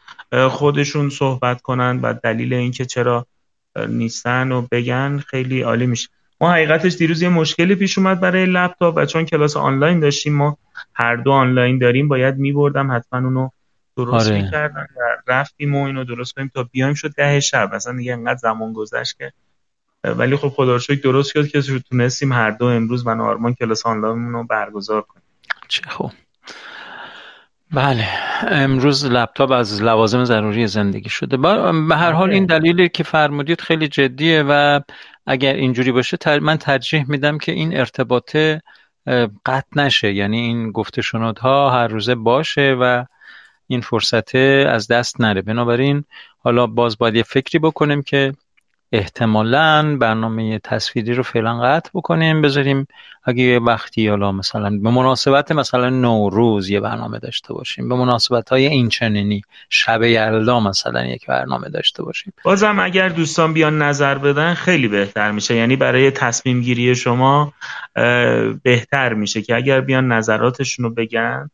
خودشون صحبت کنن و دلیل اینکه چرا نیستن و بگن خیلی عالی میشه. ما حقیقتش دیروز یه مشکلی پیش اومد برای لپتاپ و چون کلاس آنلاین داشتیم ما هر دو آنلاین داریم باید میبردم حتما اونو درست آره. می‌کردم و رفتیم و اینو درست کنیم تا بیایم شد ده شب. مثلا دیگه انقدر زمان گذشت که ولی خب خدا رو درست شد که تونستیم هر دو امروز من آرمان کلاس آنلاین رو برگزار کنیم. چه خوب. بله امروز لپتاپ از لوازم ضروری زندگی شده. به هر حال این بله. دلیلی که فرمودید خیلی جدیه و اگر اینجوری باشه من ترجیح میدم که این ارتباطه قطع نشه. یعنی این گفته شنودها هر روزه باشه و این فرصته از دست نره. بنابراین حالا باز باید یه فکری بکنیم که احتمالا برنامه تصویری رو فعلا قطع بکنیم بذاریم اگه یه وقتی حالا مثلا به مناسبت مثلا نوروز یه برنامه داشته باشیم به مناسبت های این چنینی شب یلدا مثلا یک برنامه داشته باشیم بازم اگر دوستان بیان نظر بدن خیلی بهتر میشه یعنی برای تصمیم گیری شما بهتر میشه که اگر بیان نظراتشون رو بگن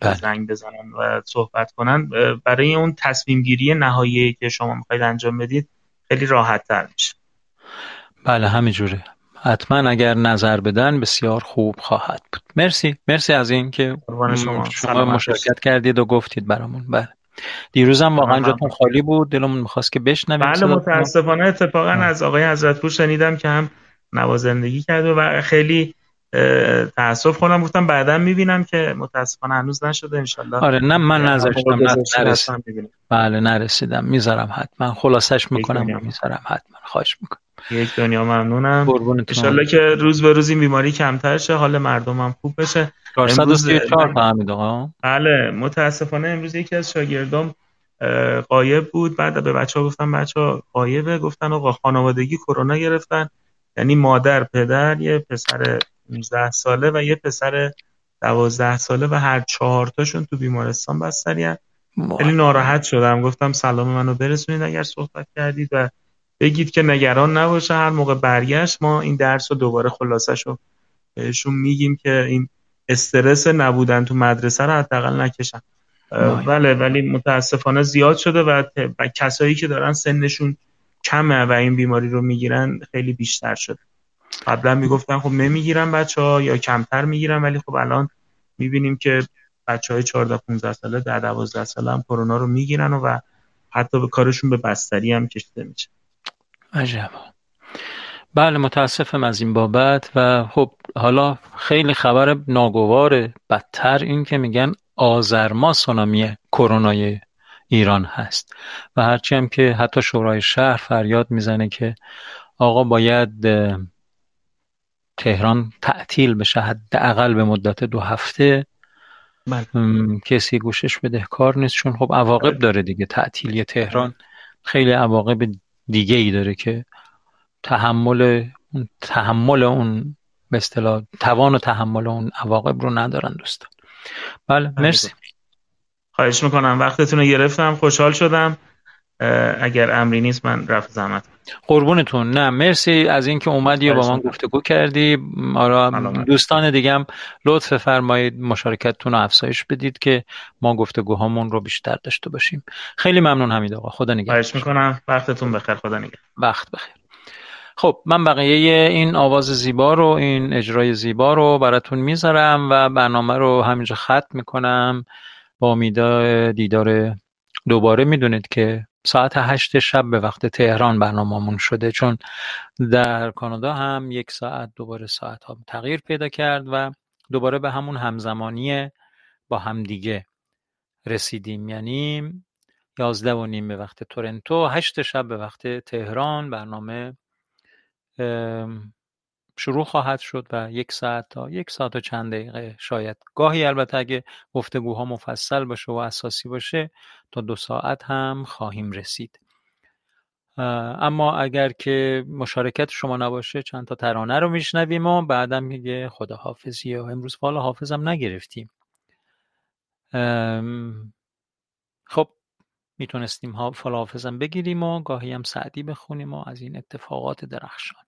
بله. زنگ بزنن و صحبت کنن برای اون تصمیم گیری نهایی که شما می‌خواید انجام بدید خیلی راحت تر میشه. بله همینجوره. حتما اگر نظر بدن بسیار خوب خواهد بود. مرسی. مرسی از این که شما, شما مشارکت کردید و گفتید برامون. بله. دیروزم واقعا جاتون خالی بود. دلمون می‌خواست که بشنویم بله متاسفانه اتفاقا از آقای حضرتپور شنیدم که هم نوازندگی کرده و خیلی تاسف کنم. گفتم بعدا می‌بینم که متاسفانه هنوز نشده انشالله. آره نه من نذاشتم نرسیدم بله نرسیدم. می‌ذارم حتما. خلاصش می‌کنم می‌ذارم حتما. خواهش می‌کنم. یک دنیا ممنونم. انشالله که روز به روز این بیماری کمتر شه حال مردم هم خوب بشه. 434 فهمید آقا بله متاسفانه امروز یکی از شاگردام قایب بود. بعد به بچه ها گفتم بچه ها قایبه گفتن آقا خانوادگی کرونا گرفتن. یعنی مادر پدر یه پسر 19 ساله و یه پسر 12 ساله و هر چهار تاشون تو بیمارستان بستری خیلی ناراحت شدم. گفتم سلام منو برسونید اگر صحبت کردید و بگید که نگران نباشه. هر موقع برگشت ما این درس رو دوباره خلاصش رو بهشون میگیم که این استرس نبودن تو مدرسه رو حداقل نکشن. بله ولی متاسفانه زیاد شده و, و کسایی که دارن سنشون کمه و این بیماری رو می‌گیرن خیلی بیشتر شده. قبلا می‌گفتن خب نمی‌گیرن بچه ها یا کمتر می‌گیرن ولی خب الان می‌بینیم که بچه های 14 15 ساله در 12 ساله هم کرونا رو می‌گیرن و, حتی به کارشون به بستری هم کشیده میشه. عجب. بله متاسفم از این بابت و خب حالا خیلی خبر ناگوار بدتر این که میگن آزرما سونامی کرونای ایران هست و هرچی هم که حتی شورای شهر فریاد می‌زنه که آقا باید تهران تعطیل بشه حداقل به مدت دو هفته. بله. کسی گوشش بده کار نیست چون خب عواقب بله. داره دیگه تعطیلی تهران. خیلی عواقب دیگه ای داره که تحمل تحمل اون به اصطلاح توان و تحمل اون عواقب رو ندارن دوستان. بله مرسی. خواهش می‌کنم وقتتون رو گرفتم خوشحال شدم. اگر امری نیست من رفت زحمت قربونتون. نه مرسی از اینکه اومدی و با من گفتگو کردی. آرا دوستان دیگه هم لطف فرمایید مشارکتتون رو افزایش بدید که ما گفتگوهامون رو بیشتر داشته باشیم. خیلی ممنون حمید آقا. خدا نگهدار. خواهش می‌کنم. وقتتون بخیر. خدا نگهدار. وقت بخیر. خب من بقیه این آواز زیبا رو این اجرای زیبا رو براتون می‌ذارم و برنامه رو همینجا ختم می‌کنم. با امید دیدار دوباره می‌دونید که ساعت هشت شب به وقت تهران برنامهمون شده چون در کانادا هم یک ساعت دوباره ساعت ها تغییر پیدا کرد و دوباره به همون همزمانی با همدیگه رسیدیم. یعنی یازده و نیم به وقت تورنتو هشت شب به وقت تهران برنامه شروع خواهد شد و یک ساعت تا یک ساعت و چند دقیقه شاید. گاهی البته اگه گفتگوها مفصل باشه و اساسی باشه تا دو ساعت هم خواهیم رسید. اما اگر که مشارکت شما نباشه چند تا ترانه رو میشنویم و بعدم میگه خدا حافظی و امروز فال حافظم نگرفتیم. خب می‌تونستیم فال حافظم بگیریم و گاهی هم سعدی بخونیم و از این اتفاقات درخشان.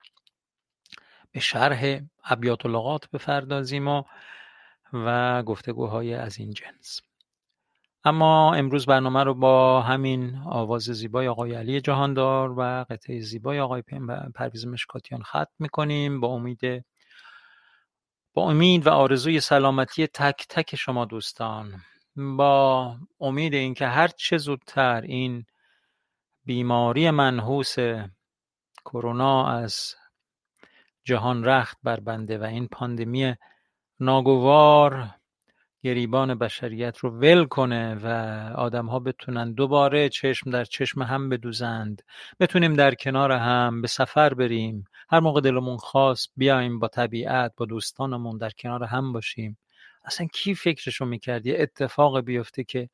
به شرح ابیات و لغات بپردازیم و و گفتگوهای از این جنس. اما امروز برنامه رو با همین آواز زیبای آقای علی جهاندار و قطعه زیبای آقای پرویز مشکاتیان ختم می‌کنیم. با امید با امید و آرزوی سلامتی تک تک شما دوستان با امید اینکه هر چه زودتر این بیماری منحوس کرونا از جهان رخت بربنده و این پاندمی ناگوار گریبان بشریت رو ول کنه و آدمها بتونن دوباره چشم در چشم هم بدوزند. بتونیم در کنار هم به سفر بریم. هر موقع دلمون خواست بیایم با طبیعت با دوستانمون در کنار هم باشیم. اصلا کی فکرشو می‌کرد؟ یه اتفاق بیفته که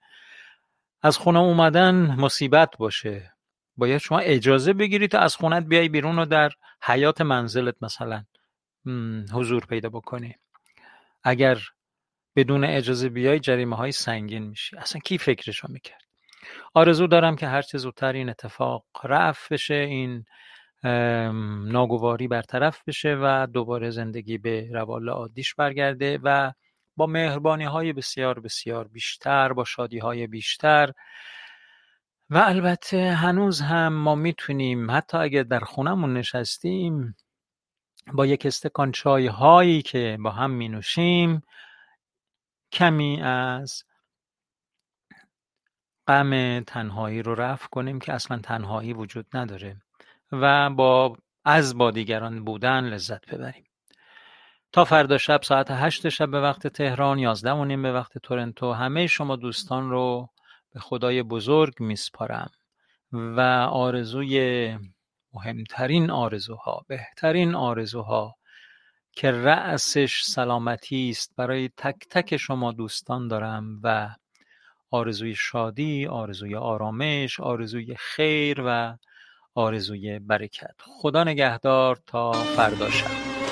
از خونه اومدن مصیبت باشه. باید شما اجازه بگیری تا از خونت بیای بیرون و در حیات منزلت مثلا حضور پیدا بکنی. اگر بدون اجازه بیای جریمه های سنگین میشی. اصلا کی فکرشو می‌کرد؟ آرزو دارم که هرچه زودتر این اتفاق رفت بشه این ناگواری برطرف بشه و دوباره زندگی به روال عادیش برگرده و با مهربانی های بسیار بسیار بیشتر با شادی های بیشتر و البته هنوز هم ما می‌تونیم حتی اگر در خونمون نشستیم با یک استکان چای هایی که با هم می نوشیم کمی از غم تنهایی رو رفع کنیم که اصلا تنهایی وجود نداره و با از با دیگران بودن لذت ببریم. تا فردا شب ساعت هشت شب به وقت تهران یازده و نیم به وقت تورنتو همه شما دوستان رو به خدای بزرگ میسپارم و آرزوی مهمترین آرزوها بهترین آرزوها که رأسش سلامتی است. برای تک تک شما دوستان دارم و آرزوی شادی آرزوی آرامش آرزوی خیر و آرزوی برکت. خدا نگهدار تا فردا شب.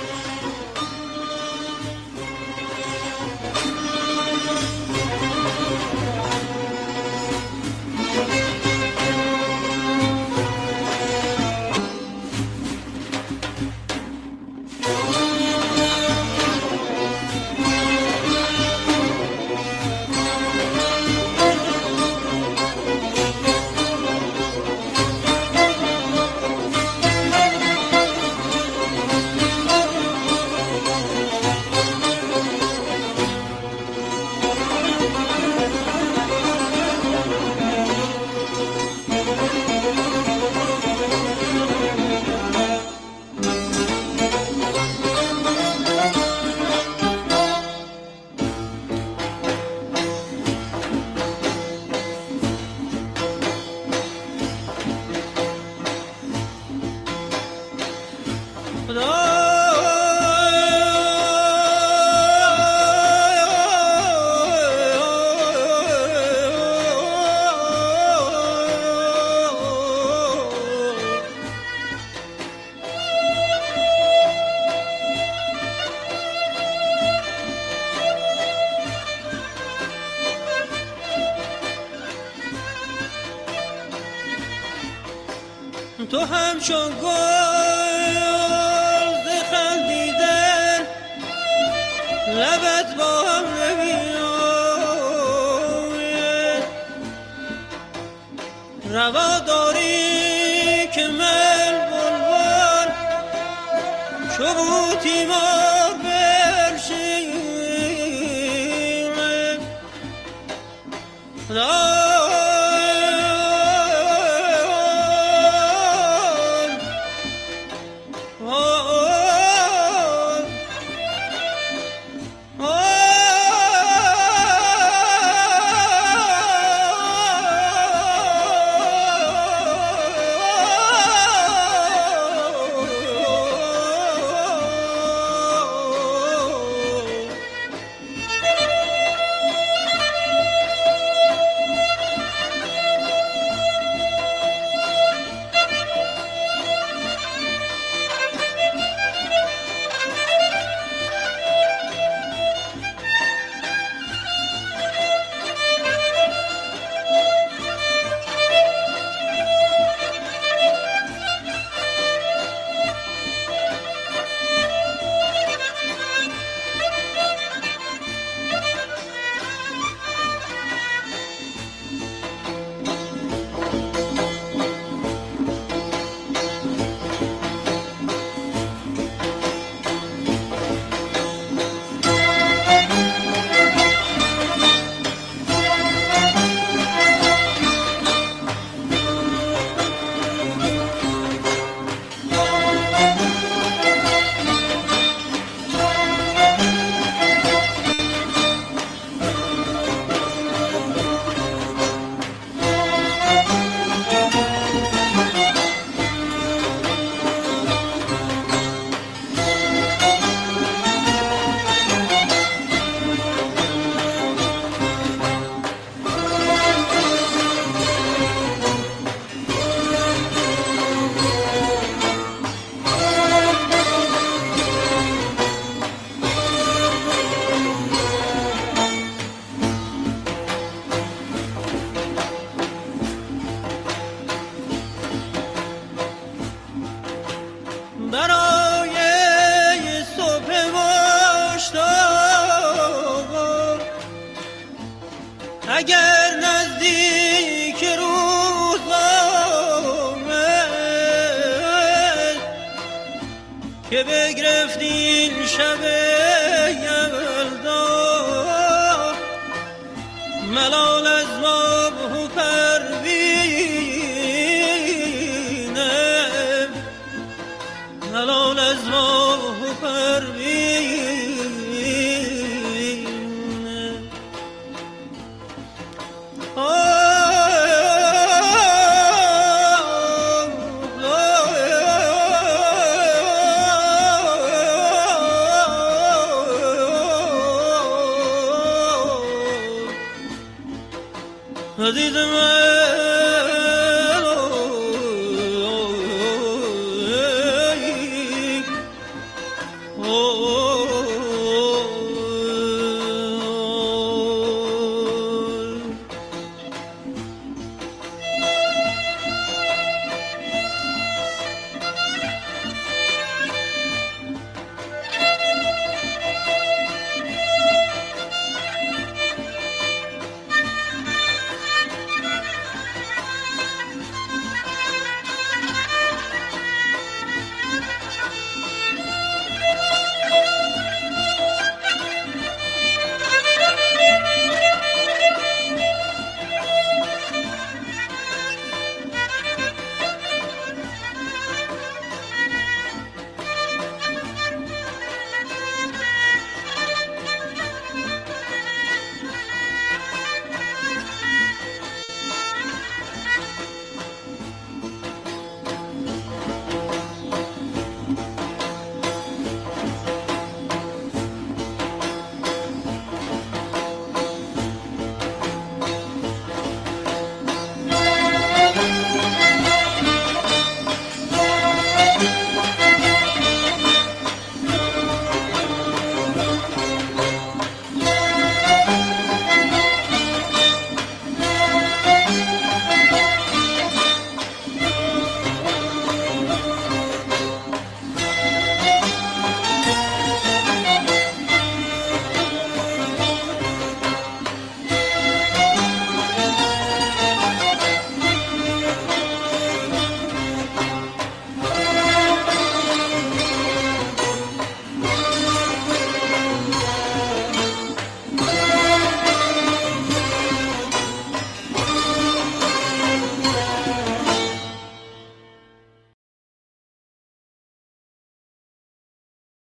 عزیز من